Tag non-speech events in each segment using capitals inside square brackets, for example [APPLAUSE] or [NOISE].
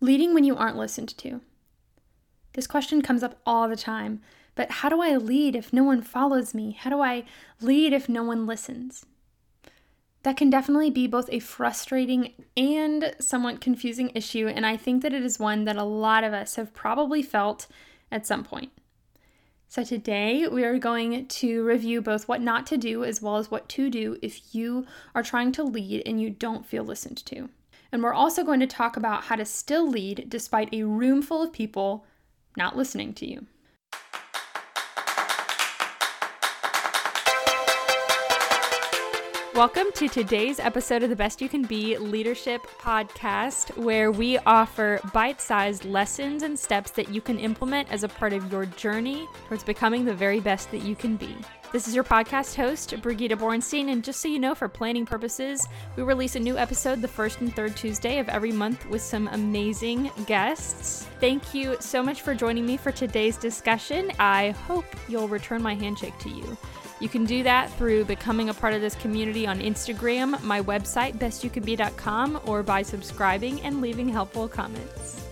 Leading when you aren't listened to. This question comes up all the time, but how do I lead if no one follows me? How do I lead if no one listens? That can definitely be both a frustrating and somewhat confusing issue, and I think that it is one that a lot of us have probably felt at some point. So, today we are going to review both what not to do as well as what to do if you are trying to lead and you don't feel listened to. And we're also going to talk about how to still lead despite a room full of people not listening to you. Welcome to today's episode of the Best You Can Be Leadership Podcast, where we offer bite sized lessons and steps that you can implement as a part of your journey towards becoming the very best that you can be. This is your podcast host, Brigitta Borinstein, and just so you know, for planning purposes, we release a new episode the first and third Tuesday of every month with some amazing guests. Thank you so much for joining me for today's discussion. I hope you'll return my handshake to you. You can do that through becoming a part of this community on Instagram, my website, bestyoucanbe.com, or by subscribing and leaving helpful comments.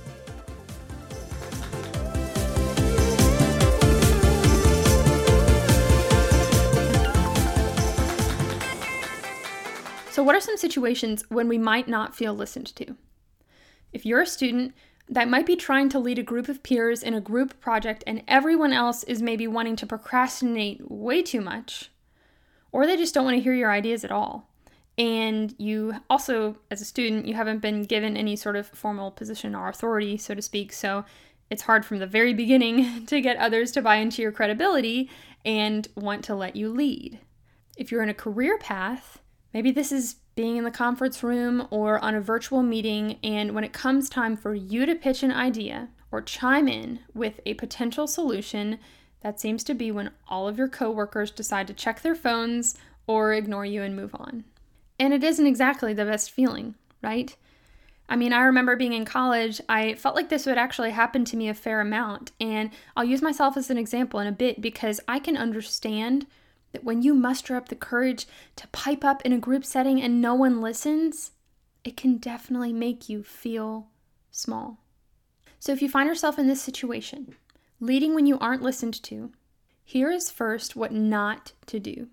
So, what are some situations when we might not feel listened to? If you're a student, that might be trying to lead a group of peers in a group project and everyone else is maybe wanting to procrastinate way too much, or they just don't want to hear your ideas at all. And you also, as a student, you haven't been given any sort of formal position or authority, so to speak, so it's hard from the very beginning [LAUGHS] to get others to buy into your credibility and want to let you lead. If you're in a career path, maybe this is being in the conference room or on a virtual meeting, and when it comes time for you to pitch an idea or chime in with a potential solution, that seems to be when all of your coworkers decide to check their phones or ignore you and move on. And it isn't exactly the best feeling, right? I mean, I remember being in college, I felt like this would actually happen to me a fair amount. And I'll use myself as an example in a bit because I can understand that when you muster up the courage to pipe up in a group setting and no one listens, it can definitely make you feel small. So if you find yourself in this situation, leading when you aren't listened to, here is first what not to do.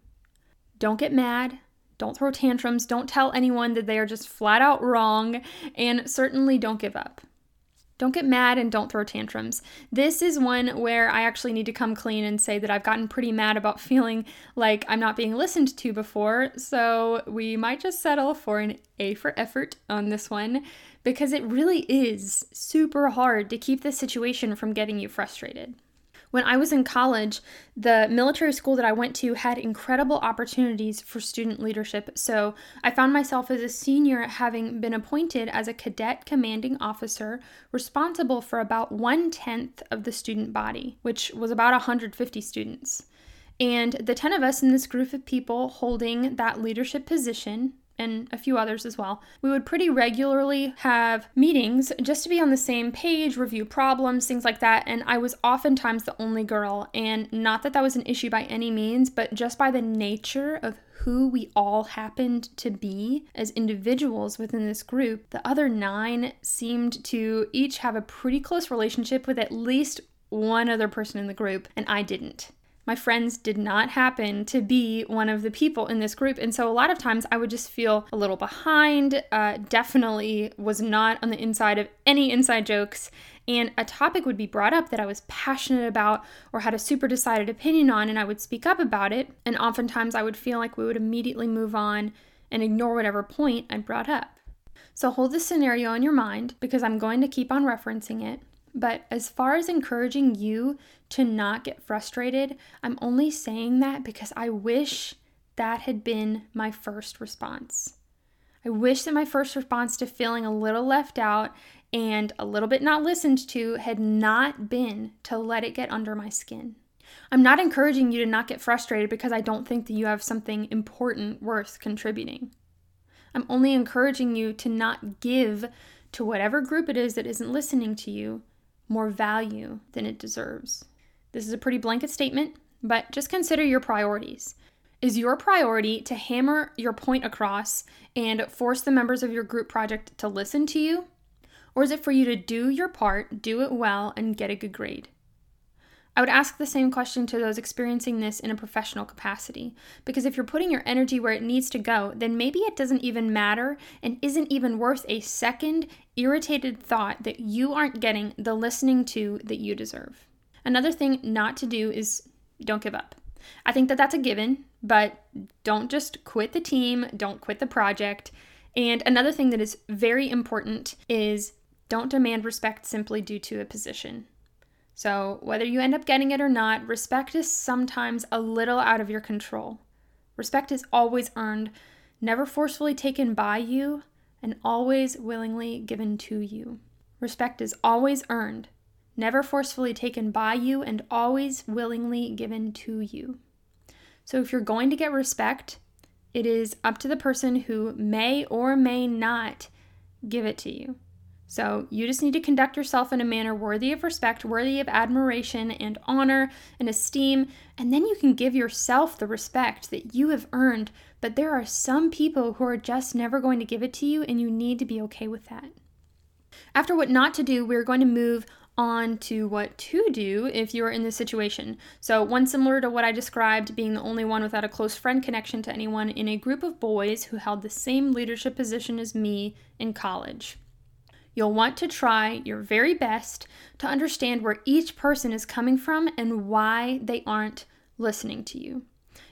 Don't get mad. Don't throw tantrums. Don't tell anyone that they are just flat out wrong. And certainly don't give up. Don't get mad and don't throw tantrums. This is one where I actually need to come clean and say that I've gotten pretty mad about [LAUGHS] feeling like I'm not being listened to before. So we might just settle for an A for effort on this one because it really is super hard to keep this situation from getting you frustrated. When I was in college, the military school that I went to had incredible opportunities for student leadership. So I found myself as a senior having been appointed as a cadet commanding officer responsible for about one tenth of the student body, which was about 150 students. And the 10 of us in this group of people holding that leadership position and a few others as well. We would pretty regularly have meetings just to be on the same page, review problems, things like that. And I was oftentimes the only girl. And not that that was an issue by any means, but just by the nature of who we all happened to be as individuals within this group, the other nine seemed to each have a pretty close relationship with at least one other person in the group, and I didn't my friends did not happen to be one of the people in this group. And so a lot of times I would just feel a little behind, uh, definitely was not on the inside of any inside jokes. And a topic would be brought up that I was passionate about or had a super decided opinion on, and I would speak up about it. And oftentimes I would feel like we would immediately move on and ignore whatever point I brought up. So hold this scenario in your mind because I'm going to keep on referencing it. But as far as encouraging you to not get frustrated, I'm only saying that because I wish that had been my first response. I wish that my first response to feeling a little left out and a little bit not listened to had not been to let it get under my skin. I'm not encouraging you to not get frustrated because I don't think that you have something important worth contributing. I'm only encouraging you to not give to whatever group it is that isn't listening to you more value than it deserves. This is a pretty blanket statement, but just consider your priorities. Is your priority to hammer your point across and force the members of your group project to listen to you? Or is it for you to do your part, do it well, and get a good grade? I would ask the same question to those experiencing this in a professional capacity. Because if you're putting your energy where it needs to go, then maybe it doesn't even matter and isn't even worth a second irritated thought that you aren't getting the listening to that you deserve. Another thing not to do is don't give up. I think that that's a given, but don't just quit the team, don't quit the project. And another thing that is very important is don't demand respect simply due to a position. So, whether you end up getting it or not, respect is sometimes a little out of your control. Respect is always earned, never forcefully taken by you, and always willingly given to you. Respect is always earned, never forcefully taken by you, and always willingly given to you. So, if you're going to get respect, it is up to the person who may or may not give it to you. So you just need to conduct yourself in a manner worthy of respect, worthy of admiration and honor and esteem, and then you can give yourself the respect that you have earned. But there are some people who are just never going to give it to you, and you need to be okay with that. After what not to do, we're going to move on to what to do if you're in this situation. So, one similar to what I described, being the only one without a close friend connection to anyone in a group of boys who held the same leadership position as me in college. You'll want to try your very best to understand where each person is coming from and why they aren't listening to you.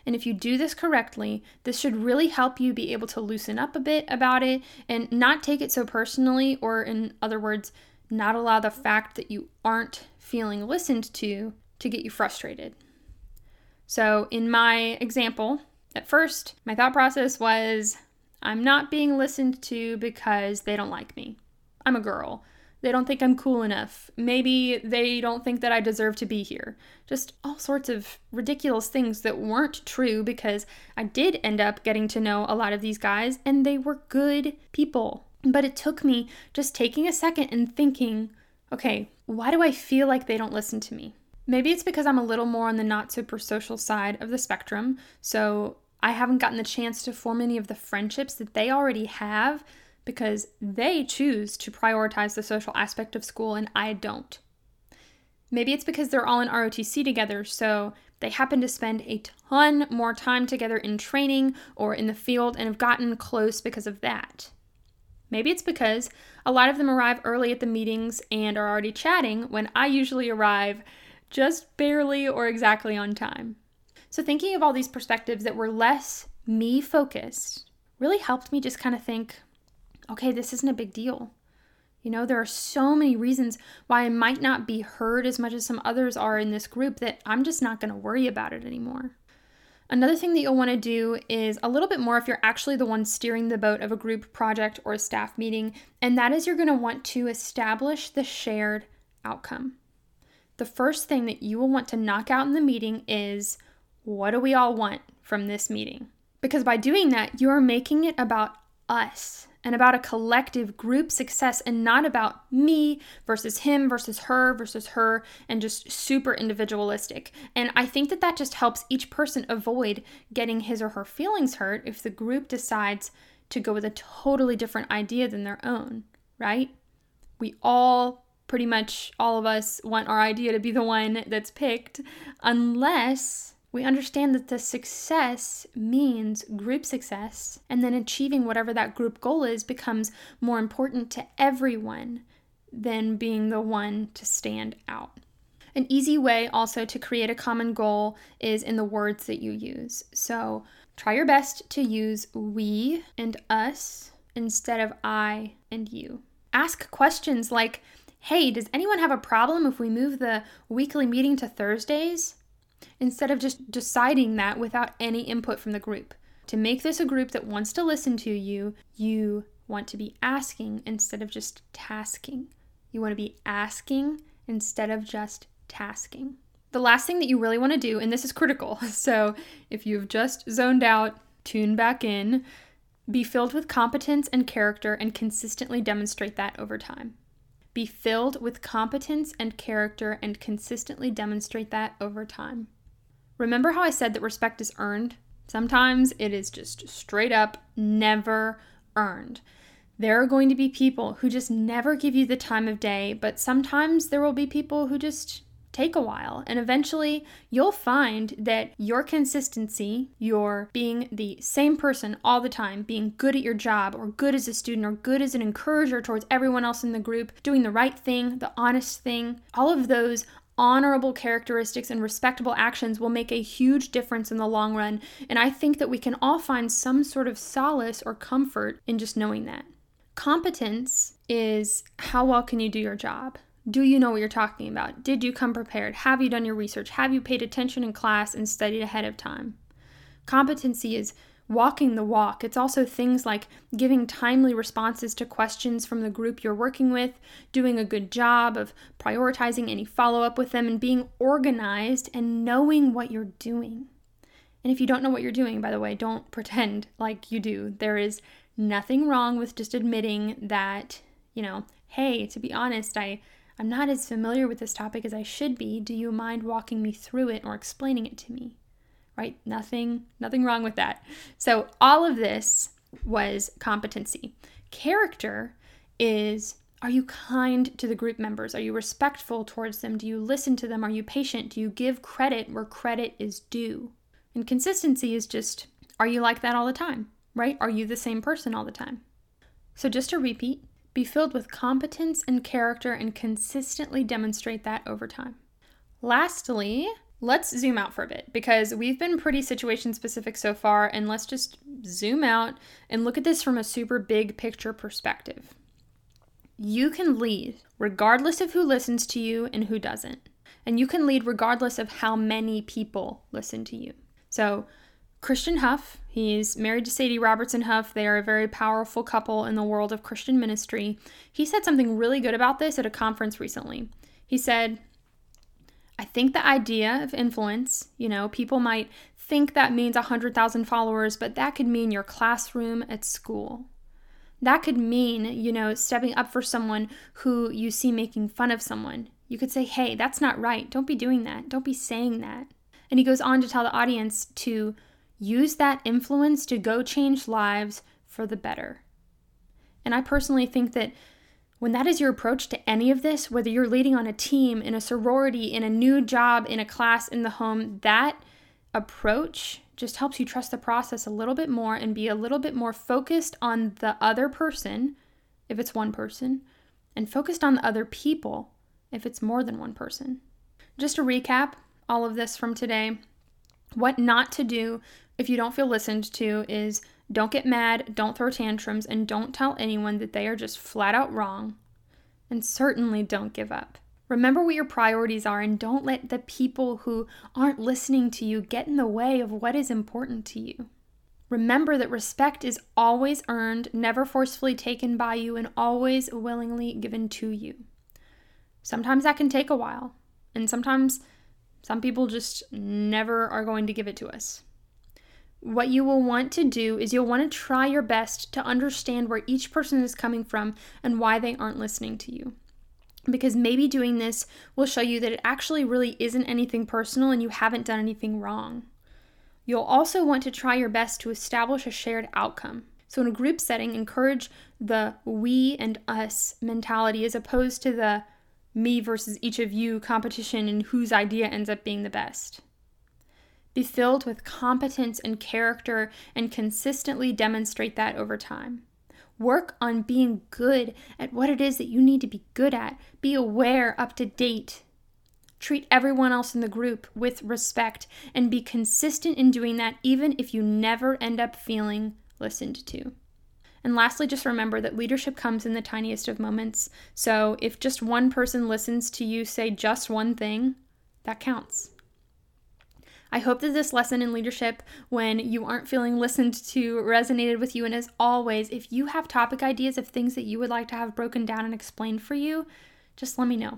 And if you do this correctly, this should really help you be able to loosen up a bit about it and not take it so personally, or in other words, not allow the fact that you aren't feeling listened to to get you frustrated. So, in my example, at first, my thought process was I'm not being listened to because they don't like me. I'm a girl. They don't think I'm cool enough. Maybe they don't think that I deserve to be here. Just all sorts of ridiculous things that weren't true because I did end up getting to know a lot of these guys and they were good people. But it took me just taking a second and thinking, okay, why do I feel like they don't listen to me? Maybe it's because I'm a little more on the not super social side of the spectrum, so I haven't gotten the chance to form any of the friendships that they already have because they choose to prioritize the social aspect of school and I don't. Maybe it's because they're all in ROTC together, so they happen to spend a ton more time together in training or in the field and have gotten close because of that. Maybe it's because a lot of them arrive early at the meetings and are already chatting when I usually arrive just barely or exactly on time. So, thinking of all these perspectives that were less me focused really helped me just kind of think okay, this isn't a big deal. You know, there are so many reasons why I might not be heard as much as some others are in this group that I'm just not going to worry about it anymore. Another thing that you'll want to do is a little bit more if you're actually the one steering the boat of a group project or a staff meeting, and that is you're going to want to establish the shared outcome. The first thing that you will want to knock out in the meeting is what do we all want from this meeting? Because by doing that, you are making it about us and about a collective group success and not about me versus him versus her versus her and just super individualistic. And I think that that just helps each person avoid getting his or her feelings hurt if the group decides to go with a totally different idea than their own, right? We all pretty much all of us want our idea to be the one that's picked unless we understand that the success means group success, and then achieving whatever that group goal is becomes more important to everyone than being the one to stand out. An easy way also to create a common goal is in the words that you use. So try your best to use we and us instead of I and you. Ask questions like, hey, does anyone have a problem if we move the weekly meeting to Thursdays? Instead of just deciding that without any input from the group. To make this a group that wants to listen to you, you want to be asking instead of just tasking. You want to be asking instead of just tasking. The last thing that you really want to do, and this is critical, [LAUGHS] so if you've just zoned out, tune back in, be filled with competence and character and consistently demonstrate that over time. Be filled with competence and character and consistently demonstrate that over time. Remember how I said that respect is earned? Sometimes it is just straight up never earned. There are going to be people who just never give you the time of day, but sometimes there will be people who just take a while. And eventually, you'll find that your consistency, your being the same person all the time, being good at your job, or good as a student, or good as an encourager towards everyone else in the group, doing the right thing, the honest thing, all of those honorable characteristics and respectable actions will make a huge difference in the long run. And I think that we can all find some sort of solace or comfort in just knowing that. Competence is how well can you do your job? Do you know what you're talking about? Did you come prepared? Have you done your research? Have you paid attention in class and studied ahead of time? Competency is walking the walk. It's also things like giving timely responses to questions from the group you're working with, doing a good job of prioritizing any follow up with them, and being organized and knowing what you're doing. And if you don't know what you're doing, by the way, don't pretend like you do. There is nothing wrong with just admitting that, you know, hey, to be honest, I I'm not as familiar with this topic as I should be. Do you mind walking me through it or explaining it to me? Right? Nothing nothing wrong with that. So all of this was competency. Character is are you kind to the group members? Are you respectful towards them? Do you listen to them? Are you patient? Do you give credit where credit is due? And consistency is just are you like that all the time? Right? Are you the same person all the time? So just to repeat, be filled with competence and character and consistently demonstrate that over time. Lastly, let's zoom out for a bit because we've been pretty situation specific so far, and let's just zoom out and look at this from a super big picture perspective. You can lead regardless of who listens to you and who doesn't. And you can lead regardless of how many people listen to you. So, Christian Huff. He's married to Sadie Robertson Huff. They are a very powerful couple in the world of Christian ministry. He said something really good about this at a conference recently. He said, I think the idea of influence, you know, people might think that means 100,000 followers, but that could mean your classroom at school. That could mean, you know, stepping up for someone who you see making fun of someone. You could say, hey, that's not right. Don't be doing that. Don't be saying that. And he goes on to tell the audience to Use that influence to go change lives for the better. And I personally think that when that is your approach to any of this, whether you're leading on a team, in a sorority, in a new job, in a class, in the home, that approach just helps you trust the process a little bit more and be a little bit more focused on the other person, if it's one person, and focused on the other people, if it's more than one person. Just to recap all of this from today, what not to do if you don't feel listened to is don't get mad, don't throw tantrums, and don't tell anyone that they are just flat out wrong. And certainly don't give up. Remember what your priorities are and don't let the people who aren't listening to you get in the way of what is important to you. Remember that respect is always earned, never forcefully taken by you, and always willingly given to you. Sometimes that can take a while, and sometimes some people just never are going to give it to us. What you will want to do is you'll want to try your best to understand where each person is coming from and why they aren't listening to you. Because maybe doing this will show you that it actually really isn't anything personal and you haven't done anything wrong. You'll also want to try your best to establish a shared outcome. So, in a group setting, encourage the we and us mentality as opposed to the me versus each of you competition and whose idea ends up being the best. Be filled with competence and character and consistently demonstrate that over time. Work on being good at what it is that you need to be good at. Be aware, up to date. Treat everyone else in the group with respect and be consistent in doing that, even if you never end up feeling listened to. And lastly, just remember that leadership comes in the tiniest of moments. So if just one person listens to you say just one thing, that counts. I hope that this lesson in leadership, when you aren't feeling listened to, resonated with you. And as always, if you have topic ideas of things that you would like to have broken down and explained for you, just let me know.